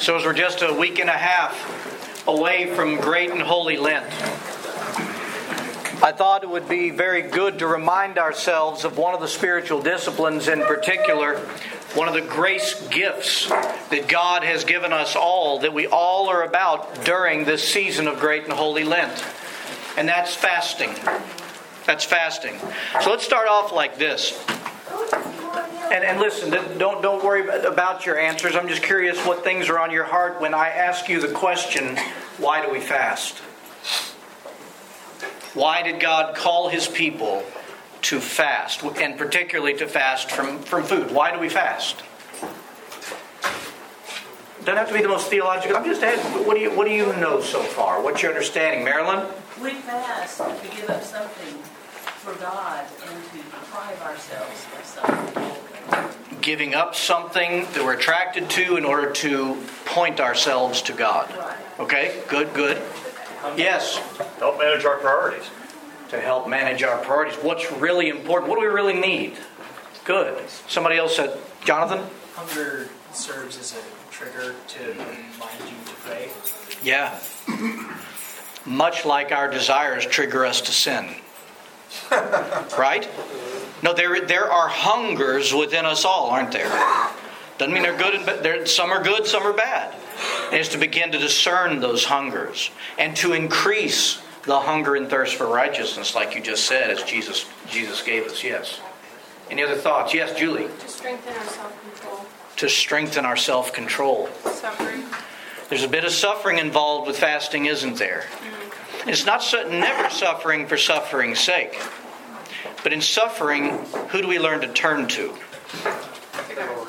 So, as we're just a week and a half away from Great and Holy Lent, I thought it would be very good to remind ourselves of one of the spiritual disciplines in particular, one of the grace gifts that God has given us all, that we all are about during this season of Great and Holy Lent. And that's fasting. That's fasting. So let's start off like this. And, and listen, don't, don't worry about your answers. I'm just curious what things are on your heart when I ask you the question why do we fast? Why did God call his people to fast, and particularly to fast from, from food? Why do we fast? Doesn't have to be the most theological. I'm just asking, what do you what do you know so far? What's your understanding, Marilyn? We fast to give up something for God and to deprive ourselves of something. Giving up something that we're attracted to in order to point ourselves to God. Okay, good, good. Yes, Help manage our priorities. to help manage our priorities. What's really important? What do we really need? Good. Somebody else said, Jonathan? Hunger serves as a trigger to remind you to pray. Yeah. Much like our desires trigger us to sin. right? No, there, there are hungers within us all, aren't there? Doesn't mean they're good and bad. Some are good, some are bad. And it's to begin to discern those hungers and to increase the hunger and thirst for righteousness, like you just said, as Jesus Jesus gave us. Yes. Any other thoughts? Yes, Julie. To strengthen our self control. To strengthen our self control. Suffering. There's a bit of suffering involved with fasting, isn't there? Mm-hmm. It's not never suffering for suffering's sake. But in suffering, who do we learn to turn to?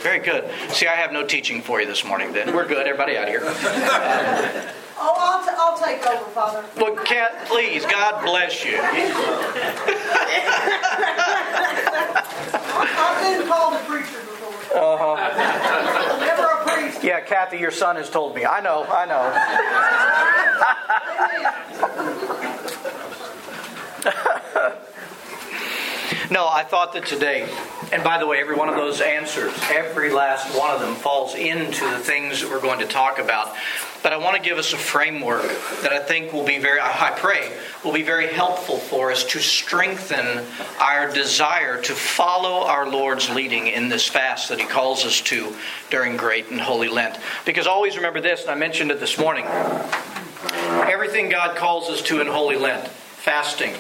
Very good. See, I have no teaching for you this morning then. We're good. Everybody out of here. Oh, I'll, t- I'll take over, Father. Well, Kat, please, God bless you. I've been called a preacher before. Uh-huh. Never a priest. Yeah, Kathy, your son has told me. I know, I know. No, I thought that today, and by the way, every one of those answers, every last one of them falls into the things that we're going to talk about. But I want to give us a framework that I think will be very, I pray, will be very helpful for us to strengthen our desire to follow our Lord's leading in this fast that He calls us to during Great and Holy Lent. Because always remember this, and I mentioned it this morning everything God calls us to in Holy Lent fasting,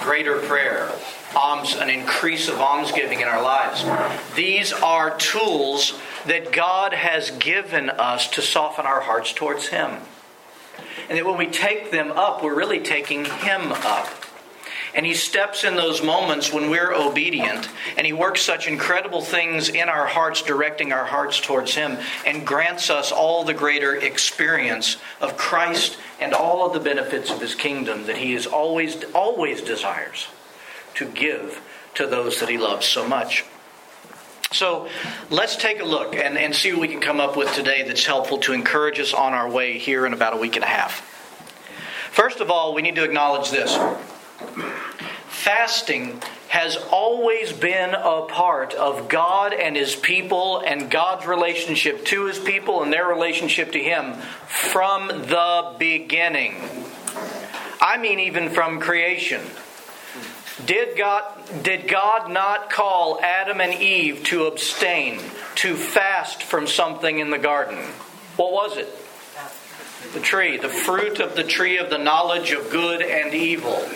greater prayer, alms, an increase of almsgiving in our lives. These are tools that God has given us to soften our hearts towards Him. And that when we take them up, we're really taking Him up. And He steps in those moments when we're obedient, and He works such incredible things in our hearts, directing our hearts towards Him, and grants us all the greater experience of Christ and all of the benefits of His kingdom that He is always, always desires to give to those that He loves so much. So let's take a look and, and see what we can come up with today that's helpful to encourage us on our way here in about a week and a half. First of all, we need to acknowledge this fasting has always been a part of God and His people and God's relationship to His people and their relationship to Him from the beginning. I mean, even from creation. Did God, did God not call Adam and Eve to abstain, to fast from something in the garden? What was it? The tree, the fruit of the tree of the knowledge of good and evil.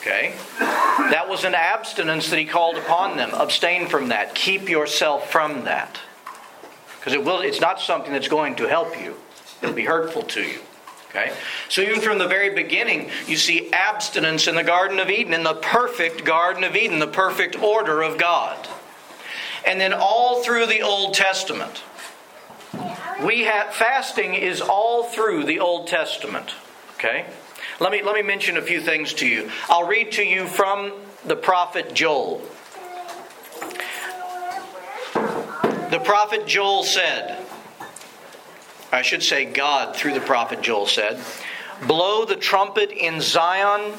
Okay? That was an abstinence that he called upon them. Abstain from that. Keep yourself from that. Because it will it's not something that's going to help you. It'll be hurtful to you. Okay? So even from the very beginning, you see abstinence in the Garden of Eden, in the perfect Garden of Eden, the perfect order of God. And then all through the Old Testament. We have fasting is all through the Old Testament. Okay? Let me, let me mention a few things to you. I'll read to you from the prophet Joel. The prophet Joel said, I should say God through the prophet Joel said, Blow the trumpet in Zion,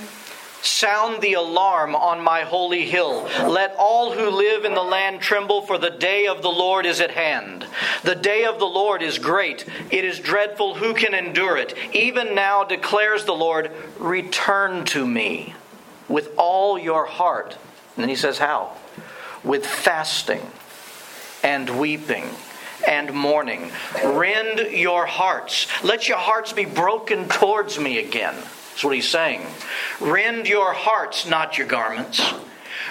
Sound the alarm on my holy hill. Let all who live in the land tremble, for the day of the Lord is at hand. The day of the Lord is great. It is dreadful. Who can endure it? Even now declares the Lord, Return to me with all your heart. And then he says, How? With fasting and weeping and mourning. Rend your hearts. Let your hearts be broken towards me again. That's what he's saying. Rend your hearts, not your garments.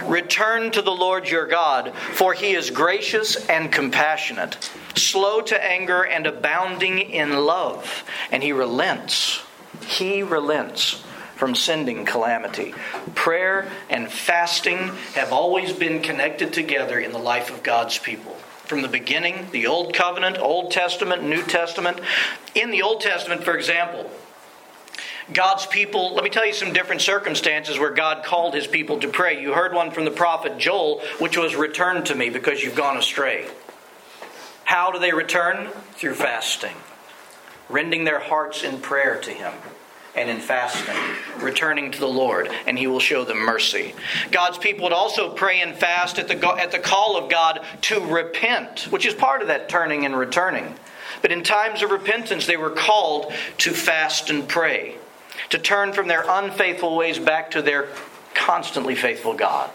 Return to the Lord your God, for he is gracious and compassionate, slow to anger and abounding in love, and he relents. He relents from sending calamity. Prayer and fasting have always been connected together in the life of God's people. From the beginning, the Old Covenant, Old Testament, New Testament. In the Old Testament, for example, God's people, let me tell you some different circumstances where God called his people to pray. You heard one from the prophet Joel, which was, Return to me because you've gone astray. How do they return? Through fasting, rending their hearts in prayer to him and in fasting, returning to the Lord, and He will show them mercy. God's people would also pray and fast at the, at the call of God to repent, which is part of that turning and returning. But in times of repentance, they were called to fast and pray to turn from their unfaithful ways back to their constantly faithful God.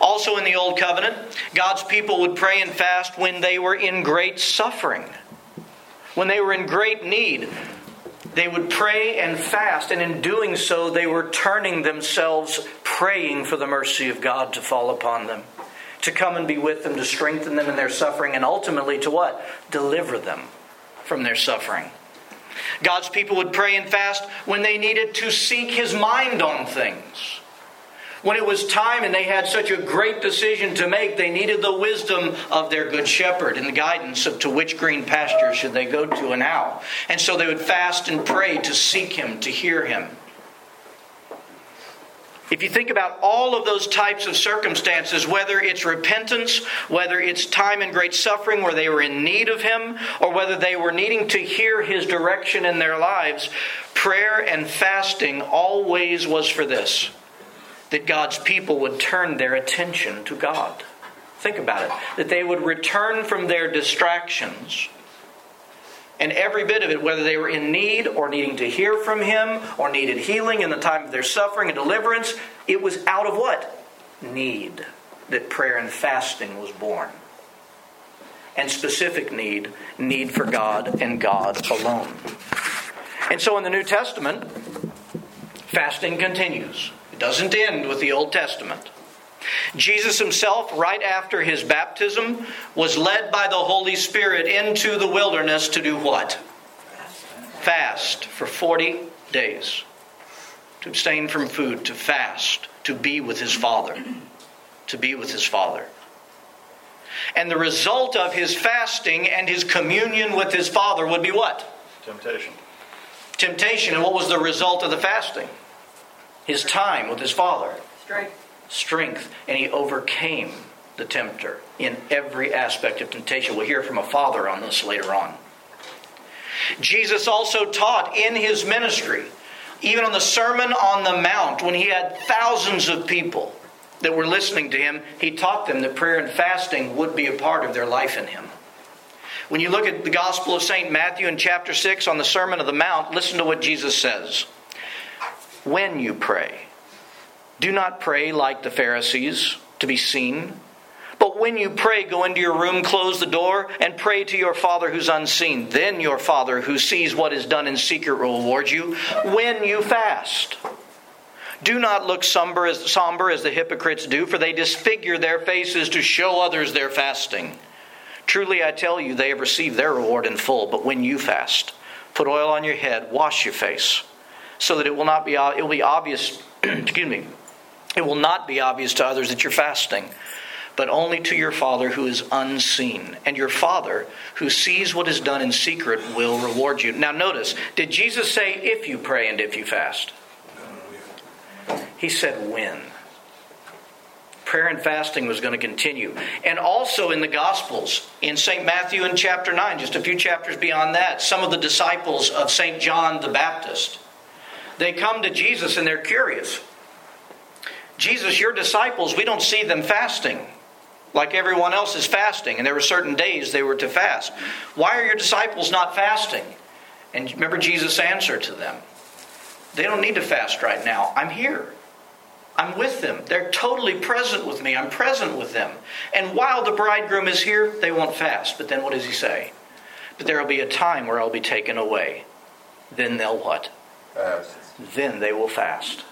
Also, in the Old Covenant, God's people would pray and fast when they were in great suffering, when they were in great need. They would pray and fast, and in doing so, they were turning themselves, praying for the mercy of God to fall upon them, to come and be with them, to strengthen them in their suffering, and ultimately to what? Deliver them from their suffering. God's people would pray and fast when they needed to seek His mind on things. When it was time and they had such a great decision to make, they needed the wisdom of their good shepherd and the guidance of to which green pasture should they go to and how. And so they would fast and pray to seek Him, to hear Him. If you think about all of those types of circumstances, whether it's repentance, whether it's time and great suffering where they were in need of Him, or whether they were needing to hear His direction in their lives, prayer and fasting always was for this that God's people would turn their attention to God. Think about it. That they would return from their distractions and every bit of it, whether they were in need or needing to hear from Him or needed healing in the time of their suffering and deliverance, it was out of what? Need that prayer and fasting was born. And specific need, need for God and God alone. And so in the New Testament, fasting continues. Doesn't end with the Old Testament. Jesus himself, right after his baptism, was led by the Holy Spirit into the wilderness to do what? Fast for 40 days. To abstain from food, to fast, to be with his Father. To be with his Father. And the result of his fasting and his communion with his Father would be what? Temptation. Temptation. And what was the result of the fasting? His time with his Father. Strength strength, and he overcame the tempter in every aspect of temptation. We'll hear from a father on this later on. Jesus also taught in his ministry, even on the Sermon on the Mount, when he had thousands of people that were listening to him, he taught them that prayer and fasting would be a part of their life in him. When you look at the Gospel of St. Matthew in chapter 6 on the Sermon of the Mount, listen to what Jesus says. When you pray, do not pray like the Pharisees to be seen. But when you pray, go into your room, close the door, and pray to your Father who's unseen. Then your Father who sees what is done in secret will reward you when you fast. Do not look somber as, somber as the hypocrites do, for they disfigure their faces to show others their fasting. Truly, I tell you, they have received their reward in full. But when you fast, put oil on your head, wash your face, so that it will not be uh, it will be obvious. excuse me it will not be obvious to others that you're fasting, but only to your Father who is unseen. And your Father, who sees what is done in secret, will reward you. Now, notice, did Jesus say if you pray and if you fast? He said when. Prayer and fasting was going to continue. And also in the Gospels, in St. Matthew in chapter 9, just a few chapters beyond that, some of the disciples of St. John the Baptist They come to Jesus and they're curious. Jesus, your disciples, we don't see them fasting like everyone else is fasting, and there were certain days they were to fast. Why are your disciples not fasting? And remember Jesus' answer to them They don't need to fast right now. I'm here. I'm with them. They're totally present with me. I'm present with them. And while the bridegroom is here, they won't fast. But then what does he say? But there will be a time where I'll be taken away. Then they'll what? Fast. Then they will fast.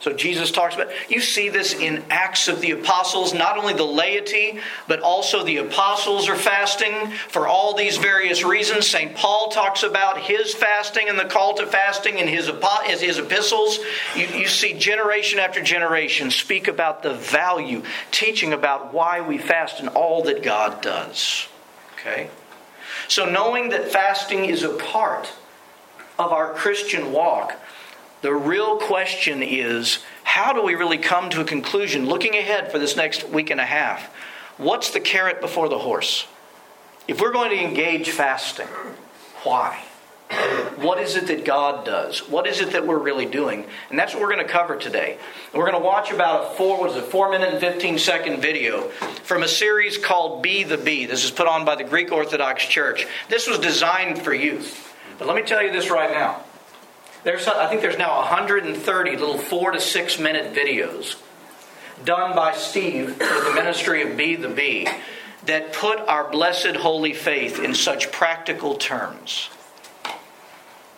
So Jesus talks about, you see this in Acts of the Apostles, not only the laity, but also the apostles are fasting for all these various reasons. St. Paul talks about his fasting and the call to fasting in his, his epistles. You, you see generation after generation speak about the value, teaching about why we fast and all that God does. Okay? So knowing that fasting is a part of our Christian walk, the real question is how do we really come to a conclusion looking ahead for this next week and a half? What's the carrot before the horse? If we're going to engage fasting, why? What is it that God does? What is it that we're really doing? And that's what we're going to cover today. We're going to watch about a four, what is it, four minute and 15 second video from a series called Be the Bee. This is put on by the Greek Orthodox Church. This was designed for youth. But let me tell you this right now. There's, I think there's now 130 little four to six minute videos done by Steve with the ministry of Be the Bee that put our blessed holy faith in such practical terms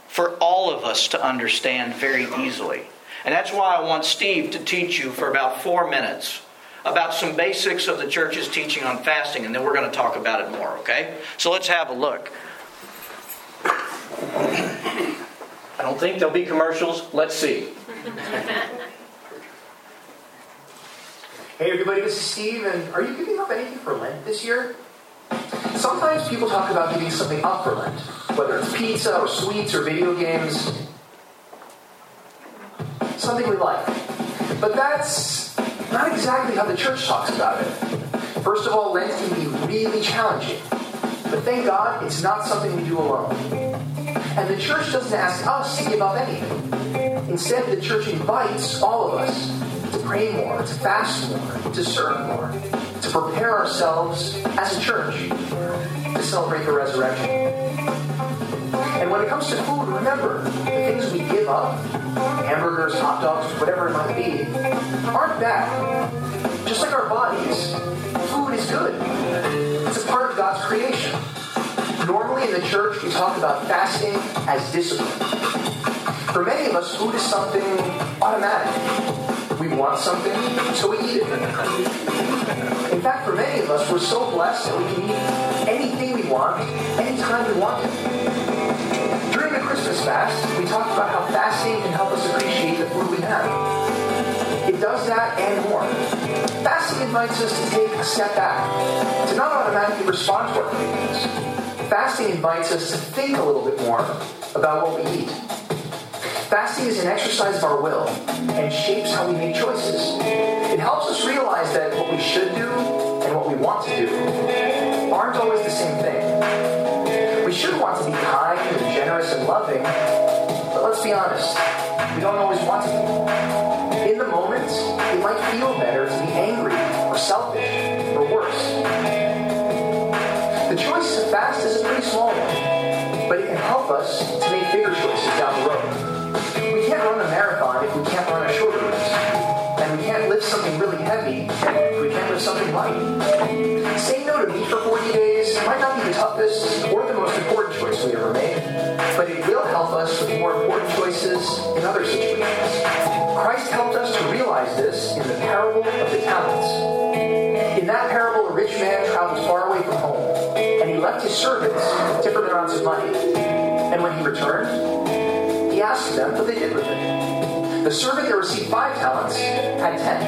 for all of us to understand very easily. And that's why I want Steve to teach you for about four minutes about some basics of the church's teaching on fasting, and then we're going to talk about it more, okay? So let's have a look. I don't think there'll be commercials. Let's see. Hey everybody, this is Steve, and are you giving up anything for Lent this year? Sometimes people talk about giving something up for Lent, whether it's pizza or sweets or video games. Something we like. But that's not exactly how the church talks about it. First of all, Lent can be really challenging. But thank God, it's not something we do alone. And the church doesn't ask us to give up anything. Instead, the church invites all of us to pray more, to fast more, to serve more, to prepare ourselves as a church to celebrate the resurrection. And when it comes to food, remember, the things we give up, hamburgers, hot dogs, whatever it might be, aren't bad. Just like our bodies, food is good. It's a part of God's creation. Normally in the church, we talk about fasting as discipline. For many of us, food is something automatic. We want something, so we eat it. In fact, for many of us, we're so blessed that we can eat anything we want, anytime we want it. During the Christmas fast, we talked about how fasting can help us appreciate the food we have. It does that and more. Fasting invites us to take a step back, to not automatically respond to our cravings, fasting invites us to think a little bit more about what we eat. Fasting is an exercise of our will and shapes how we make choices. It helps us realize that what we should do and what we want to do aren't always the same thing. We should want to be kind and generous and loving, but let's be honest, we don't always want to be. In the moment, it might feel better to be angry or selfish fast is a pretty small one, but it can help us to make bigger choices down the road. We can't run a marathon if we can't run a shorter race. And we can't lift something really heavy if we can't lift something light. Saying no to meat for 40 days might not be the toughest or the most important choice we ever made, but it will help us with more important choices in other situations. Christ helped us to realize this in the parable of the talents. In that parable, a rich man traveled far away from home, left his servants different amounts of money. And when he returned, he asked them what they did with it. The servant that received five talents had ten,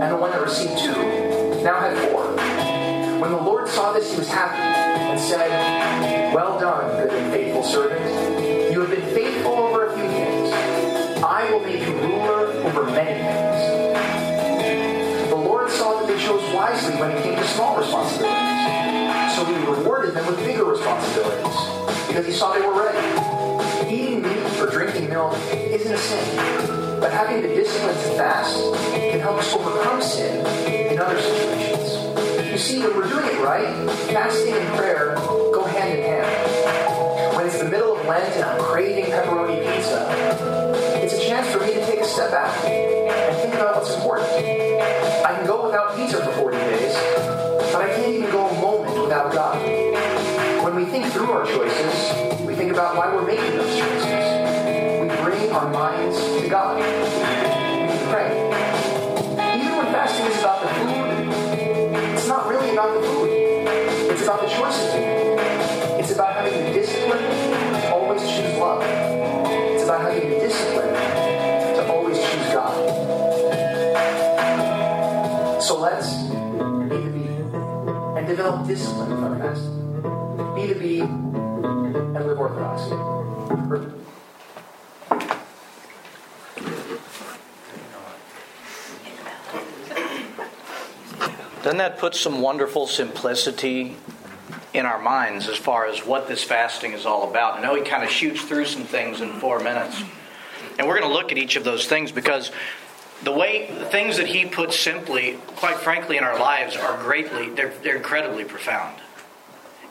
and the one that received two now had four. When the Lord saw this, he was happy and said, Well done, good and faithful servant. You have been faithful over a few things. I will make you ruler over many things The Lord saw that they chose wisely when it came to small responsibilities. Them with bigger responsibilities because he saw they were ready. Eating meat or drinking milk isn't a sin. But having the discipline to fast can help us overcome sin in other situations. You see, when we're doing it right, fasting and prayer go hand in hand. When it's the middle of Lent and I'm craving pepperoni pizza, it's a chance for me to take a step back and think about what's important. I can go without pizza for 40 days, but I can't even go a moment without God. When we think through our choices, we think about why we're making those choices. We bring our minds to God. We pray. Even when fasting is about the food, Be and live orthodoxy. Doesn't that put some wonderful simplicity in our minds as far as what this fasting is all about? I know he kind of shoots through some things in four minutes. And we're going to look at each of those things because the way the things that he puts simply, quite frankly, in our lives are greatly, they're, they're incredibly profound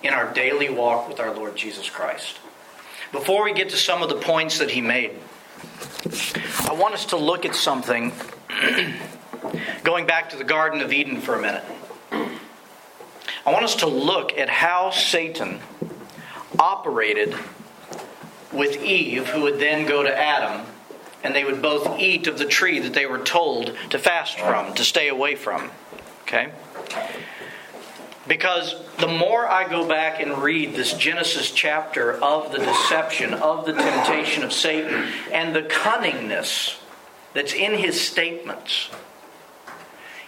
in our daily walk with our Lord Jesus Christ. Before we get to some of the points that he made, I want us to look at something going back to the Garden of Eden for a minute. I want us to look at how Satan operated with Eve, who would then go to Adam, and they would both eat of the tree that they were told to fast from, to stay away from. Okay? Because the more I go back and read this Genesis chapter of the deception, of the temptation of Satan, and the cunningness that's in his statements,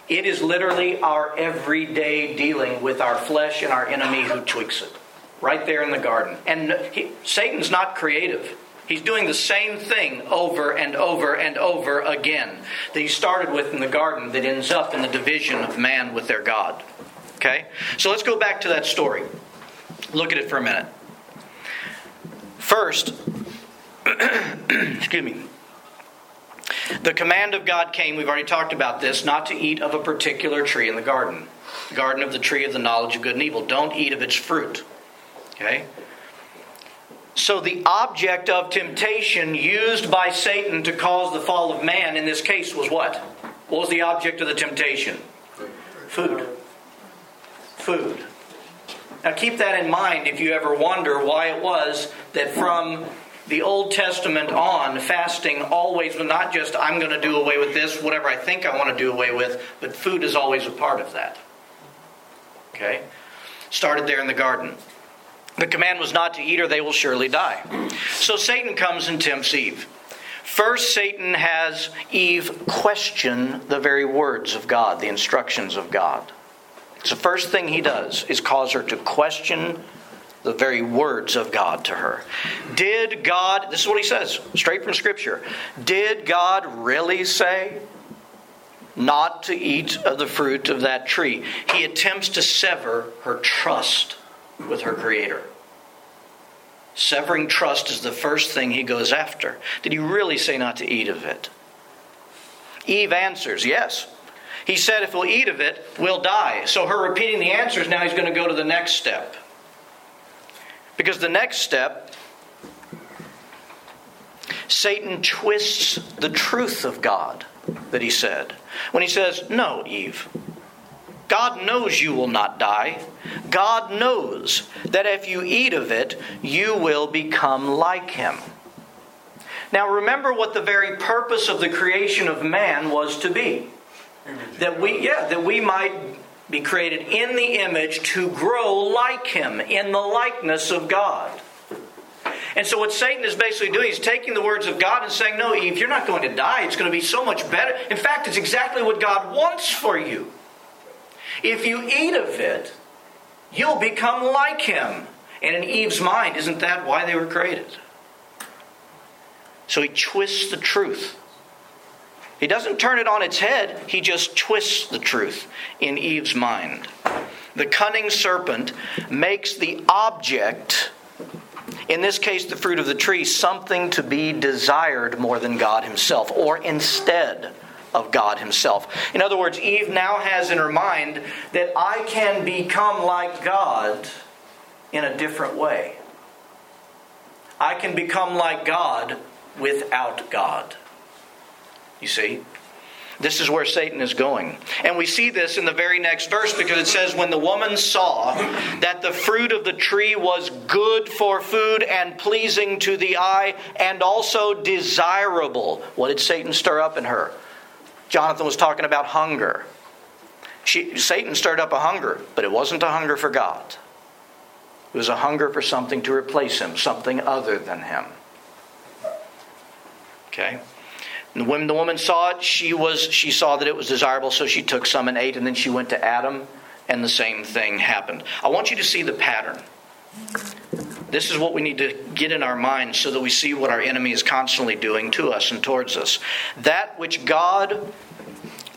it is literally our everyday dealing with our flesh and our enemy who tweaks it. Right there in the garden. And he, Satan's not creative. He's doing the same thing over and over and over again that he started with in the garden that ends up in the division of man with their God. Okay? So let's go back to that story. Look at it for a minute. First, excuse me. The command of God came, we've already talked about this, not to eat of a particular tree in the garden. The garden of the tree of the knowledge of good and evil. Don't eat of its fruit. Okay? So, the object of temptation used by Satan to cause the fall of man in this case was what? What was the object of the temptation? Food. Food. Now, keep that in mind if you ever wonder why it was that from the Old Testament on, fasting always was not just, I'm going to do away with this, whatever I think I want to do away with, but food is always a part of that. Okay? Started there in the garden. The command was not to eat or they will surely die. So Satan comes and tempts Eve. First, Satan has Eve question the very words of God, the instructions of God. It's the first thing he does is cause her to question the very words of God to her. Did God, this is what he says, straight from Scripture, did God really say not to eat of the fruit of that tree? He attempts to sever her trust with her Creator. Severing trust is the first thing he goes after. Did he really say not to eat of it? Eve answers, yes. He said, if we'll eat of it, we'll die. So her repeating the answers, now he's going to go to the next step. Because the next step, Satan twists the truth of God that he said. When he says, No, Eve, God knows you will not die. God knows that if you eat of it, you will become like him. Now remember what the very purpose of the creation of man was to be. That we yeah, that we might be created in the image to grow like him in the likeness of God. And so, what Satan is basically doing is taking the words of God and saying, No, Eve, you're not going to die. It's going to be so much better. In fact, it's exactly what God wants for you. If you eat of it, you'll become like him. And in Eve's mind, isn't that why they were created? So he twists the truth. He doesn't turn it on its head, he just twists the truth in Eve's mind. The cunning serpent makes the object In this case, the fruit of the tree, something to be desired more than God Himself, or instead of God Himself. In other words, Eve now has in her mind that I can become like God in a different way. I can become like God without God. You see? This is where Satan is going. And we see this in the very next verse because it says, When the woman saw that the fruit of the tree was good for food and pleasing to the eye and also desirable. What did Satan stir up in her? Jonathan was talking about hunger. She, Satan stirred up a hunger, but it wasn't a hunger for God. It was a hunger for something to replace him, something other than him. Okay? And when the woman saw it, she was she saw that it was desirable, so she took some and ate, and then she went to Adam, and the same thing happened. I want you to see the pattern. This is what we need to get in our minds so that we see what our enemy is constantly doing to us and towards us. That which God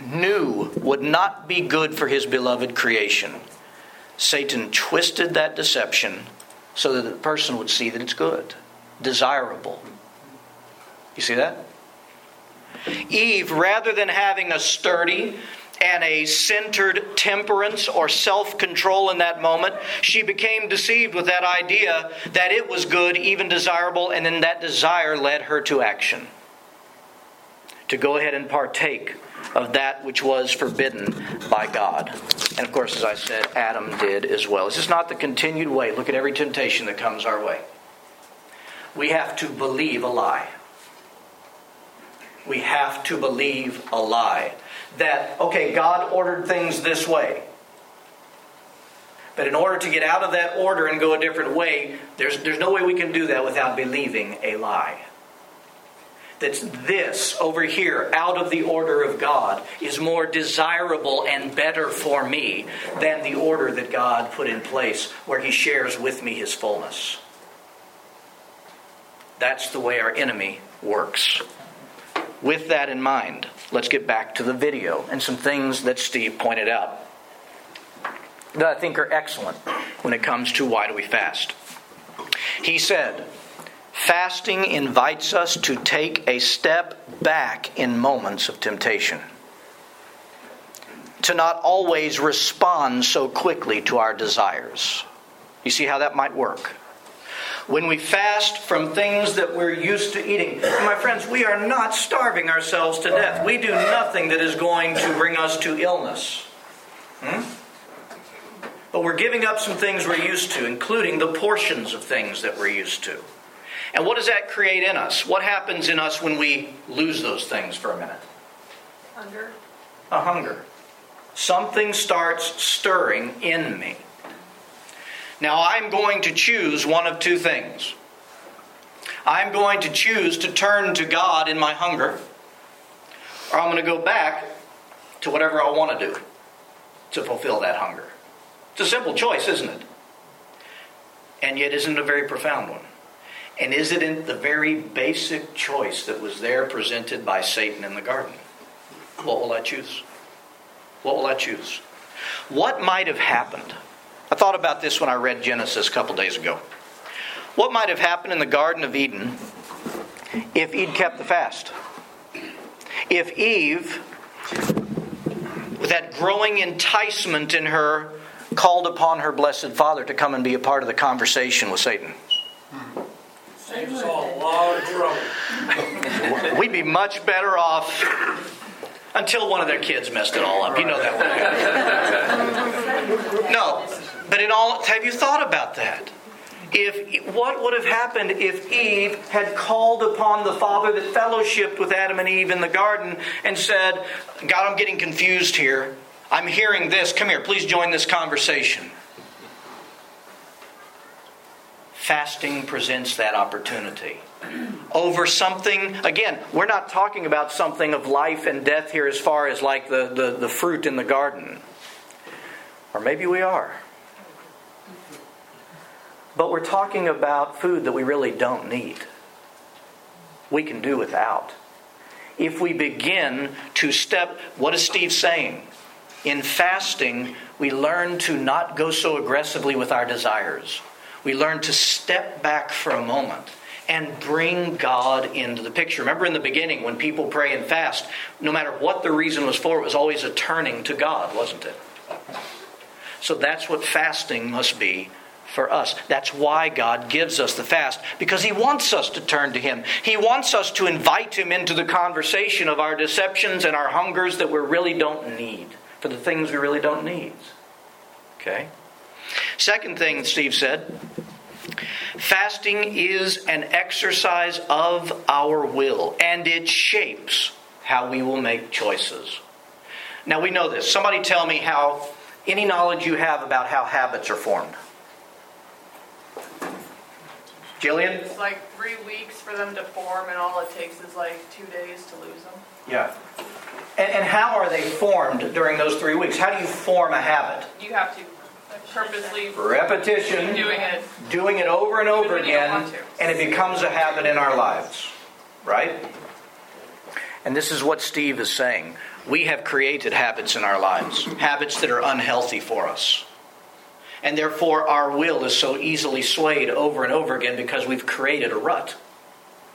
knew would not be good for his beloved creation. Satan twisted that deception so that the person would see that it's good, desirable. You see that? Eve, rather than having a sturdy and a centered temperance or self control in that moment, she became deceived with that idea that it was good, even desirable, and then that desire led her to action. To go ahead and partake of that which was forbidden by God. And of course, as I said, Adam did as well. This is not the continued way. Look at every temptation that comes our way. We have to believe a lie we have to believe a lie. That, okay, God ordered things this way. But in order to get out of that order and go a different way, there's, there's no way we can do that without believing a lie. That this over here, out of the order of God, is more desirable and better for me than the order that God put in place where He shares with me His fullness. That's the way our enemy works with that in mind, let's get back to the video and some things that Steve pointed out that I think are excellent when it comes to why do we fast. He said, Fasting invites us to take a step back in moments of temptation, to not always respond so quickly to our desires. You see how that might work? When we fast from things that we're used to eating. My friends, we are not starving ourselves to death. We do nothing that is going to bring us to illness. Hmm? But we're giving up some things we're used to, including the portions of things that we're used to. And what does that create in us? What happens in us when we lose those things for a minute? Hunger. A hunger. Something starts stirring in me. Now I'm going to choose one of two things. I'm going to choose to turn to God in my hunger, or I'm going to go back to whatever I want to do to fulfill that hunger. It's a simple choice, isn't it? And yet, isn't it a very profound one? And is it the very basic choice that was there presented by Satan in the garden? What will I choose? What will I choose? What might have happened I thought about this when I read Genesis a couple days ago. What might have happened in the Garden of Eden if Eve kept the fast? If Eve, with that growing enticement in her, called upon her blessed Father to come and be a part of the conversation with Satan. Saves a lot of trouble. We'd be much better off until one of their kids messed it all up. You know that one. no, but in all, have you thought about that? If what would have happened if Eve had called upon the Father that fellowshipped with Adam and Eve in the garden and said, "God, I'm getting confused here. I'm hearing this. Come here, please join this conversation." Fasting presents that opportunity over something. Again, we're not talking about something of life and death here as far as like the, the, the fruit in the garden. Or maybe we are. But we're talking about food that we really don't need. We can do without. If we begin to step, what is Steve saying? In fasting, we learn to not go so aggressively with our desires. We learn to step back for a moment and bring God into the picture. Remember in the beginning when people pray and fast, no matter what the reason was for, it was always a turning to God, wasn't it? So that's what fasting must be for us. That's why God gives us the fast, because He wants us to turn to Him. He wants us to invite Him into the conversation of our deceptions and our hungers that we really don't need, for the things we really don't need. Okay? Second thing Steve said fasting is an exercise of our will, and it shapes how we will make choices. Now we know this. Somebody tell me how any knowledge you have about how habits are formed. Jillian? It's like three weeks for them to form, and all it takes is like two days to lose them. Yeah. And, and how are they formed during those three weeks? How do you form a habit? You have to purposely Repetition, doing it. doing it over and over Even when you don't again, and it becomes a habit in our lives. Right? And this is what Steve is saying. We have created habits in our lives, habits that are unhealthy for us. And therefore, our will is so easily swayed over and over again because we've created a rut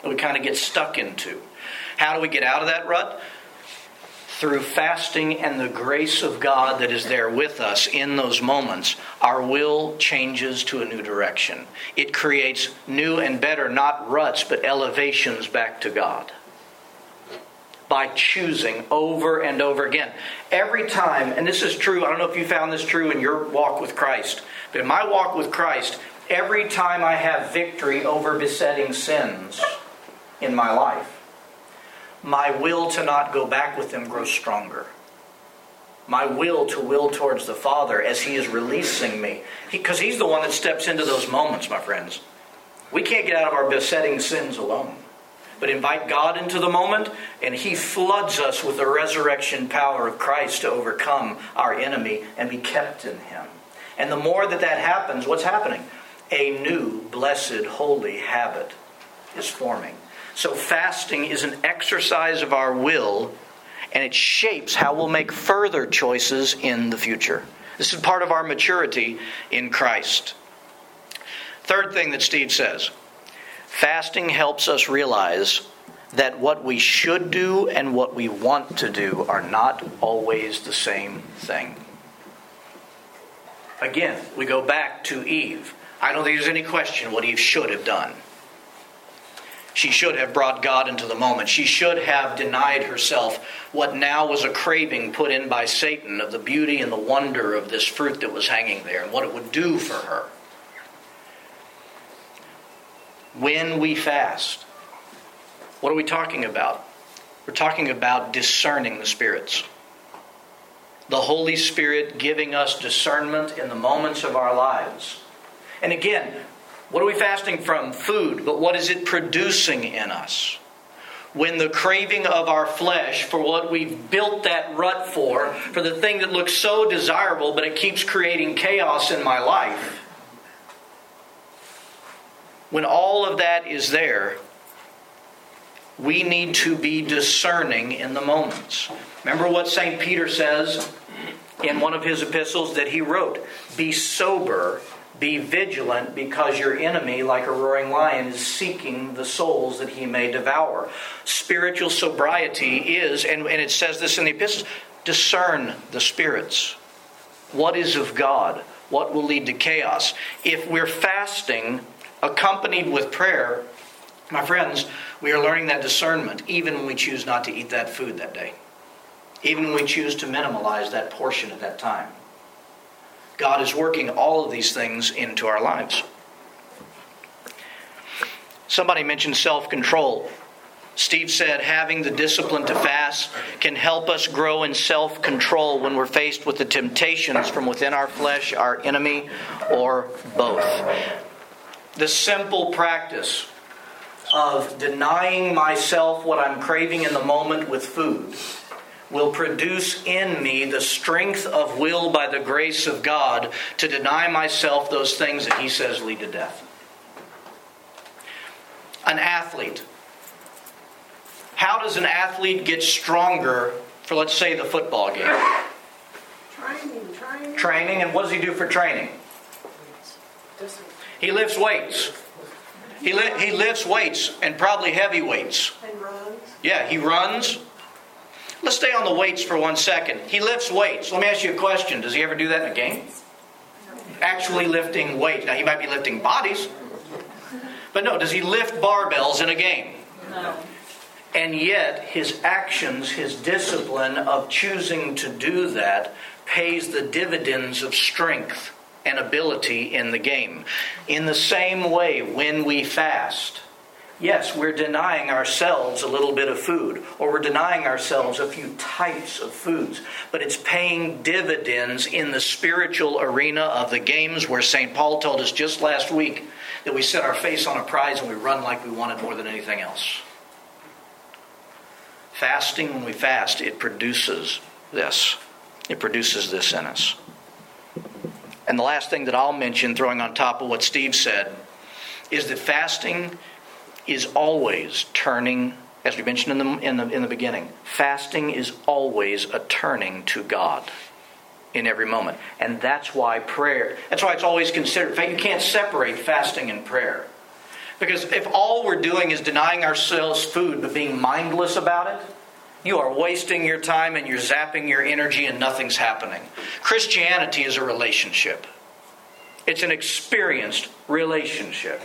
that we kind of get stuck into. How do we get out of that rut? Through fasting and the grace of God that is there with us in those moments, our will changes to a new direction. It creates new and better, not ruts, but elevations back to God by choosing over and over again. Every time, and this is true, I don't know if you found this true in your walk with Christ, but in my walk with Christ, every time I have victory over besetting sins in my life, my will to not go back with them grows stronger. My will to will towards the Father as He is releasing me. Because he, He's the one that steps into those moments, my friends. We can't get out of our besetting sins alone but invite God into the moment, and He floods us with the resurrection power of Christ to overcome our enemy and be kept in Him. And the more that that happens, what's happening? A new, blessed, holy habit is forming. So, fasting is an exercise of our will, and it shapes how we'll make further choices in the future. This is part of our maturity in Christ. Third thing that Steve says Fasting helps us realize that what we should do and what we want to do are not always the same thing. Again, we go back to Eve. I don't think there's any question what Eve should have done. She should have brought God into the moment. She should have denied herself what now was a craving put in by Satan of the beauty and the wonder of this fruit that was hanging there and what it would do for her when we fast. What are we talking about? We're talking about discerning the spirits. The Holy Spirit giving us discernment in the moments of our lives. And again, what are we fasting from? Food, but what is it producing in us? When the craving of our flesh for what we've built that rut for, for the thing that looks so desirable, but it keeps creating chaos in my life when all of that is there, we need to be discerning in the moments. Remember what St. Peter says in one of his epistles that he wrote Be sober, be vigilant, because your enemy, like a roaring lion, is seeking the souls that he may devour. Spiritual sobriety is, and, and it says this in the epistles, discern the spirits. What is of God? What will lead to chaos? If we're fasting, accompanied with prayer, my friends, we are learning that discernment even when we choose not to eat that food that day, even when we choose to minimalize that portion at that time. God is working all of these things into our lives. Somebody mentioned self control. Steve said having the discipline to fast can help us grow in self control when we're faced with the temptations from within our flesh, our enemy, or both the simple practice of denying myself what I'm craving in the moment with food will produce in me the strength of will by the grace of God to deny myself those things that He says lead to death. An athlete. How does an athlete get stronger for, let's say, the football game? Training, training. Training, and what does he do for training? He lifts weights. He, li- he lifts weights and probably heavy weights. And runs. Yeah, he runs. Let's stay on the weights for one second. He lifts weights. Let me ask you a question. Does he ever do that in a game? Actually lifting weights. Now, he might be lifting bodies. But no, does he lift barbells in a game? No. And yet, his actions, his discipline of choosing to do that, pays the dividends of strength and ability in the game. In the same way, when we fast, yes, we're denying ourselves a little bit of food, or we're denying ourselves a few types of foods, but it's paying dividends in the spiritual arena of the games where St. Paul told us just last week that we set our face on a prize and we run like we want it more than anything else. Fasting, when we fast, it produces this. It produces this in us. And the last thing that I'll mention, throwing on top of what Steve said, is that fasting is always turning, as we mentioned in the, in the, in the beginning, fasting is always a turning to God in every moment. And that's why prayer, that's why it's always considered. In fact, you can't separate fasting and prayer. Because if all we're doing is denying ourselves food but being mindless about it, you are wasting your time and you're zapping your energy and nothing's happening. Christianity is a relationship, it's an experienced relationship.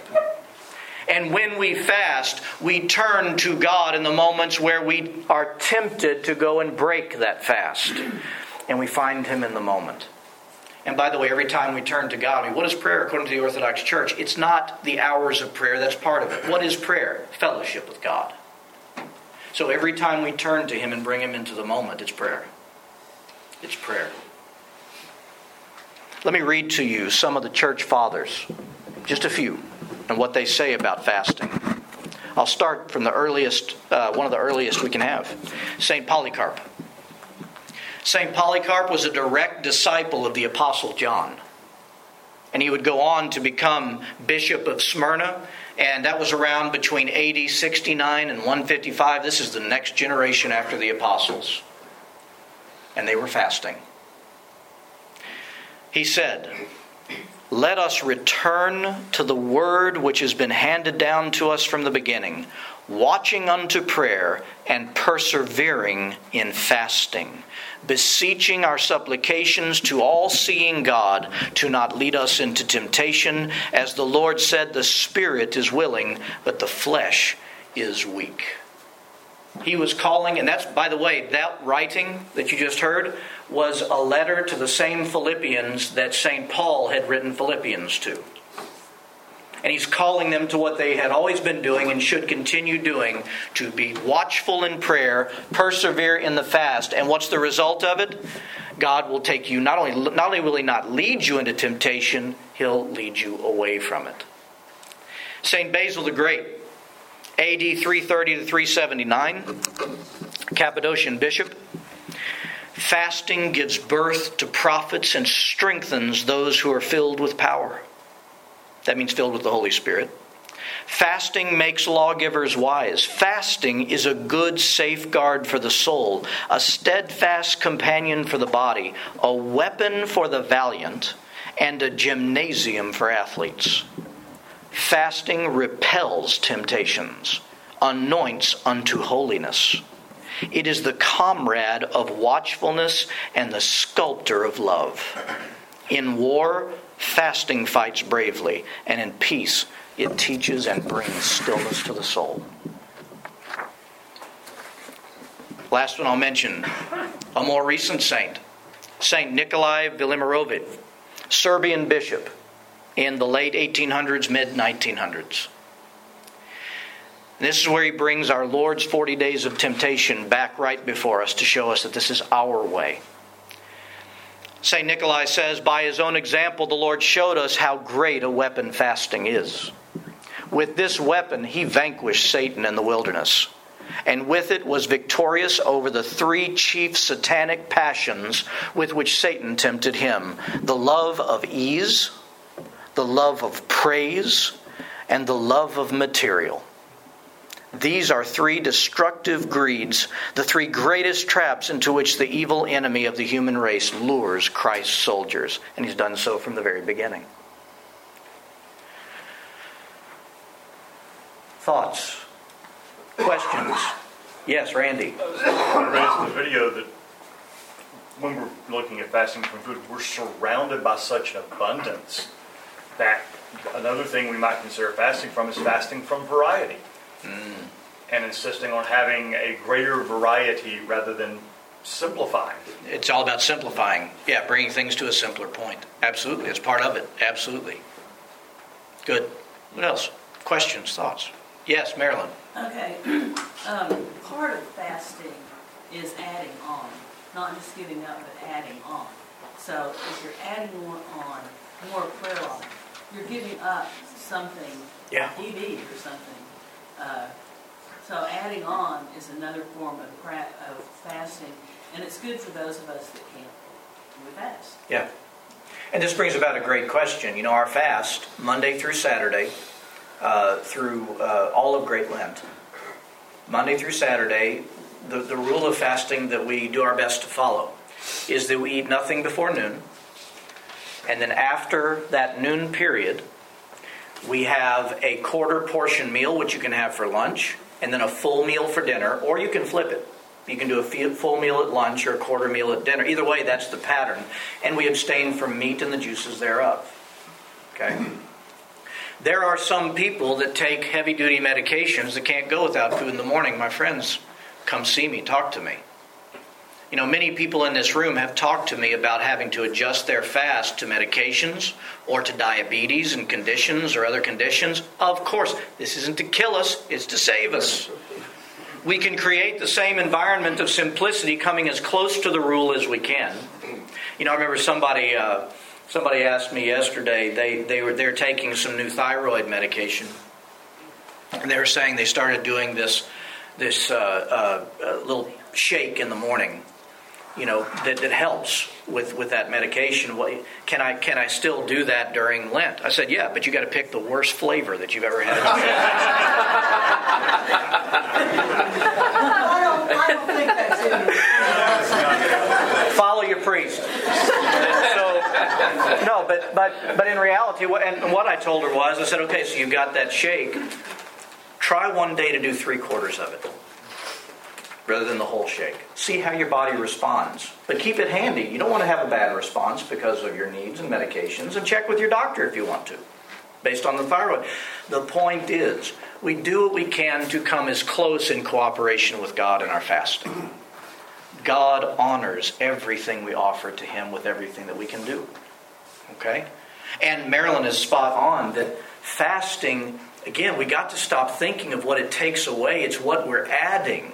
And when we fast, we turn to God in the moments where we are tempted to go and break that fast. And we find Him in the moment. And by the way, every time we turn to God, I mean, what is prayer according to the Orthodox Church? It's not the hours of prayer, that's part of it. What is prayer? Fellowship with God. So every time we turn to Him and bring Him into the moment, it's prayer. It's prayer. Let me read to you some of the church fathers, just a few, and what they say about fasting. I'll start from the earliest, uh, one of the earliest we can have St. Polycarp. St. Polycarp was a direct disciple of the Apostle John. And he would go on to become Bishop of Smyrna, and that was around between AD 69 and 155. This is the next generation after the apostles. And they were fasting. He said, Let us return to the word which has been handed down to us from the beginning, watching unto prayer and persevering in fasting, beseeching our supplications to all seeing God to not lead us into temptation. As the Lord said, the Spirit is willing, but the flesh is weak. He was calling, and that's, by the way, that writing that you just heard was a letter to the same Philippians that St. Paul had written Philippians to. And he's calling them to what they had always been doing and should continue doing to be watchful in prayer, persevere in the fast. And what's the result of it? God will take you, not only, not only will he not lead you into temptation, he'll lead you away from it. St. Basil the Great, AD 330 to 379, Cappadocian bishop. Fasting gives birth to prophets and strengthens those who are filled with power. That means filled with the Holy Spirit. Fasting makes lawgivers wise. Fasting is a good safeguard for the soul, a steadfast companion for the body, a weapon for the valiant, and a gymnasium for athletes. Fasting repels temptations, anoints unto holiness. It is the comrade of watchfulness and the sculptor of love. In war, fasting fights bravely, and in peace, it teaches and brings stillness to the soul. Last one I'll mention a more recent saint, Saint Nikolai Velimirovic, Serbian bishop in the late 1800s, mid 1900s. This is where he brings our Lord's 40 days of temptation back right before us to show us that this is our way. St. Nikolai says, By his own example, the Lord showed us how great a weapon fasting is. With this weapon, he vanquished Satan in the wilderness, and with it was victorious over the three chief satanic passions with which Satan tempted him the love of ease, the love of praise, and the love of material. These are three destructive greeds, the three greatest traps into which the evil enemy of the human race lures Christ's soldiers. And he's done so from the very beginning. thoughts, questions? Yes, Randy. I the video that when we're looking at fasting from food, we're surrounded by such an abundance that another thing we might consider fasting from is fasting from variety. And insisting on having a greater variety rather than simplifying. It's all about simplifying. Yeah, bringing things to a simpler point. Absolutely. It's part of it. Absolutely. Good. What else? Questions, thoughts? Yes, Marilyn. Okay, um, part of fasting is adding on, not just giving up, but adding on. So if you're adding more on, more prayer life, you're giving up something Yeah. or something. Uh, So adding on is another form of pra- of fasting, and it's good for those of us that can't, we fast. Yeah. And this brings about a great question. You know, our fast, Monday through Saturday, uh, through uh, all of Great Lent, Monday through Saturday, the, the rule of fasting that we do our best to follow is that we eat nothing before noon. And then after that noon period, we have a quarter portion meal, which you can have for lunch, and then a full meal for dinner, or you can flip it. You can do a full meal at lunch or a quarter meal at dinner. Either way, that's the pattern. And we abstain from meat and the juices thereof. Okay? There are some people that take heavy duty medications that can't go without food in the morning. My friends, come see me, talk to me. You know, many people in this room have talked to me about having to adjust their fast to medications or to diabetes and conditions or other conditions. Of course, this isn't to kill us, it's to save us. We can create the same environment of simplicity, coming as close to the rule as we can. You know, I remember somebody uh, somebody asked me yesterday. They they were they're taking some new thyroid medication, and they were saying they started doing this this uh, uh, uh, little shake in the morning. You know that, that helps with, with that medication. What, can I can I still do that during Lent? I said, yeah, but you got to pick the worst flavor that you've ever had. I don't, I don't think that's in it. follow your priest. so, no, but but but in reality, what and what I told her was, I said, okay, so you got that shake. Try one day to do three quarters of it, rather than the whole shake. See how your body responds, but keep it handy. You don't want to have a bad response because of your needs and medications, and check with your doctor if you want to, based on the thyroid. The point is, we do what we can to come as close in cooperation with God in our fasting. God honors everything we offer to Him with everything that we can do. Okay? And Marilyn is spot on that fasting, again, we got to stop thinking of what it takes away, it's what we're adding.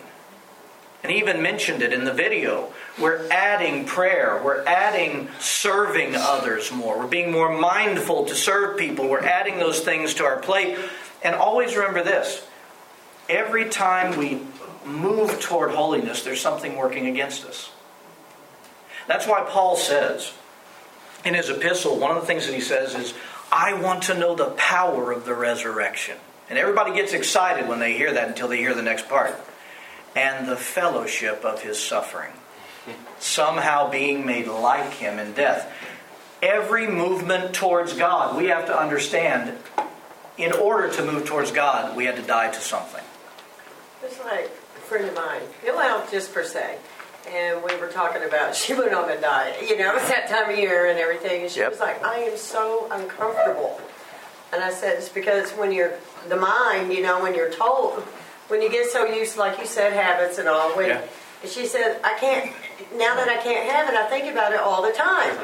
And he even mentioned it in the video. We're adding prayer. We're adding serving others more. We're being more mindful to serve people. We're adding those things to our plate. And always remember this every time we move toward holiness, there's something working against us. That's why Paul says in his epistle, one of the things that he says is, I want to know the power of the resurrection. And everybody gets excited when they hear that until they hear the next part. And the fellowship of his suffering. Somehow being made like him in death. Every movement towards God, we have to understand, in order to move towards God, we had to die to something. It's like a friend of mine, Bill out just per se, and we were talking about she went on a diet. You know, it's that time of year and everything, and she Yep. was like, "I am so uncomfortable." And I said, "It's because when you're the mind, you know, when you're told, when you get so used, like you said, habits and all." When, Yeah. she said, "I can't now that I can't have it. I think about it all the time."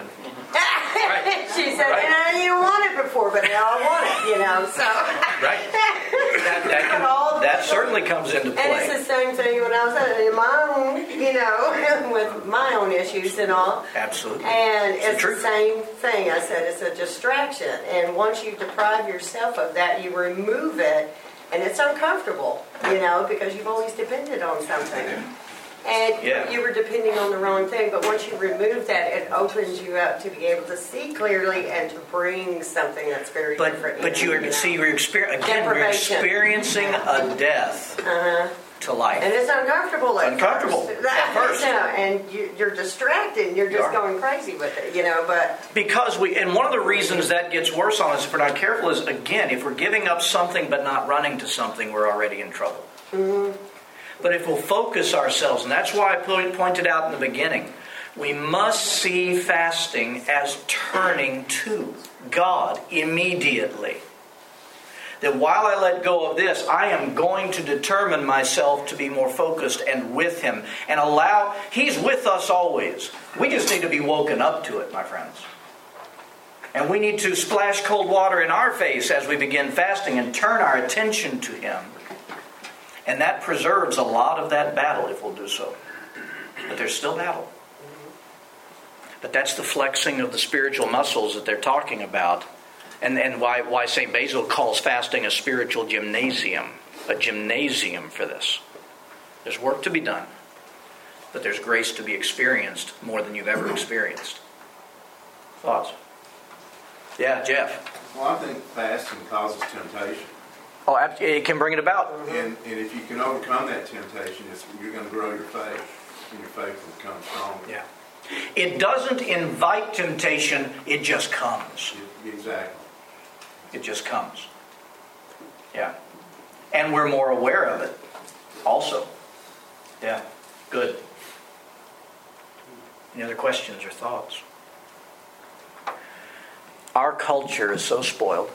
right. she said, Right. "And I didn't want it before, but now I want it." You know, so. Right? That, that, can, the- that certainly comes into play. And it's the same thing when I was in my own, you know, with my own issues and all. Absolutely. And the it's the truth. same thing. I said it's a distraction. And once you deprive yourself of that, you remove it, and it's uncomfortable, you know, because you've always depended on something. And Yeah. you were depending on the wrong thing, but once you remove that, it opens you up to be able to see clearly and to bring something that's very But different. but in, you are know. see you're exper- again we're experiencing a death. Uh-huh. To life. And it's uncomfortable at Uncomfortable first. at first. You know, and you, you're distracted and you're just are. going crazy with it, you know, but Because we, and one of the reasons that gets worse on us if we're not careful is, again, if we're giving up something but not running to something, we're already in trouble. Mm-hmm. But if we'll focus ourselves, and that's why I pointed out in the beginning, we must see fasting as turning to God immediately. That while I let go of this, I am going to determine myself to be more focused and with Him and allow, He's with us always. We just need to be woken up to it, my friends. And we need to splash cold water in our face as we begin fasting and turn our attention to Him. And that preserves a lot of that battle if we'll do so. But there's still battle. But that's the flexing of the spiritual muscles that they're talking about. And, and why, why St. Basil calls fasting a spiritual gymnasium, a gymnasium for this. There's work to be done, but there's grace to be experienced more than you've ever experienced. Thoughts? Yeah, Jeff. Well, I think fasting causes temptation. Oh, it can bring it about. And, and if you can overcome that temptation, it's, you're going to grow your faith, and your faith will become stronger. Yeah. It doesn't invite temptation, it just comes. Exactly. It just comes. Yeah. And we're more aware of it also. Yeah. Good. Any other questions or thoughts? Our culture is so spoiled.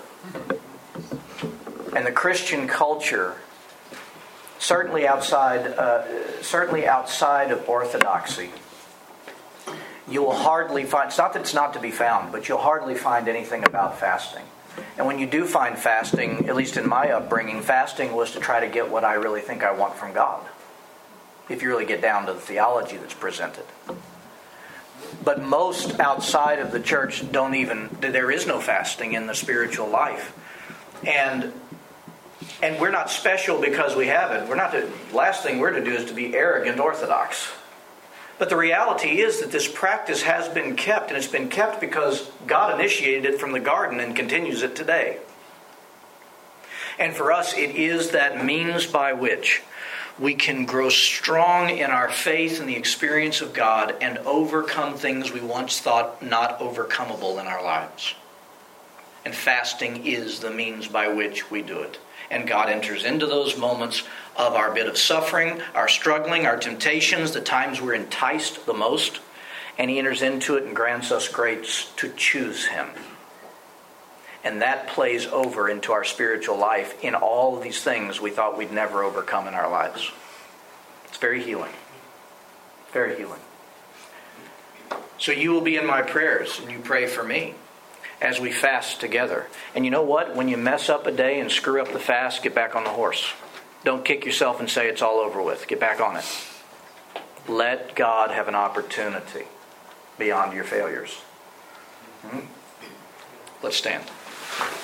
And the Christian culture, certainly outside, uh, certainly outside of orthodoxy, you will hardly find, it's not that it's not to be found, but you'll hardly find anything about fasting. And when you do find fasting, at least in my upbringing, fasting was to try to get what I really think I want from God. If you really get down to the theology that's presented. But most outside of the church don't even, there is no fasting in the spiritual life. And and we're not special because we have it. We're not the last thing we're to do is to be arrogant orthodox. But the reality is that this practice has been kept, and it's been kept because God initiated it from the garden and continues it today. And for us, it is that means by which we can grow strong in our faith and the experience of God and overcome things we once thought not overcomable in our lives. And fasting is the means by which we do it. And God enters into those moments of our bit of suffering, our struggling, our temptations, the times we're enticed the most, and He enters into it and grants us grace to choose Him. And that plays over into our spiritual life in all of these things we thought we'd never overcome in our lives. It's very healing. Very healing. So you will be in my prayers, and you pray for me as we fast together. And you know what? When you mess up a day and screw up the fast, get back on the horse. Don't kick yourself and say it's all over with. Get back on it. Let God have an opportunity beyond your failures. Hmm? Let's stand.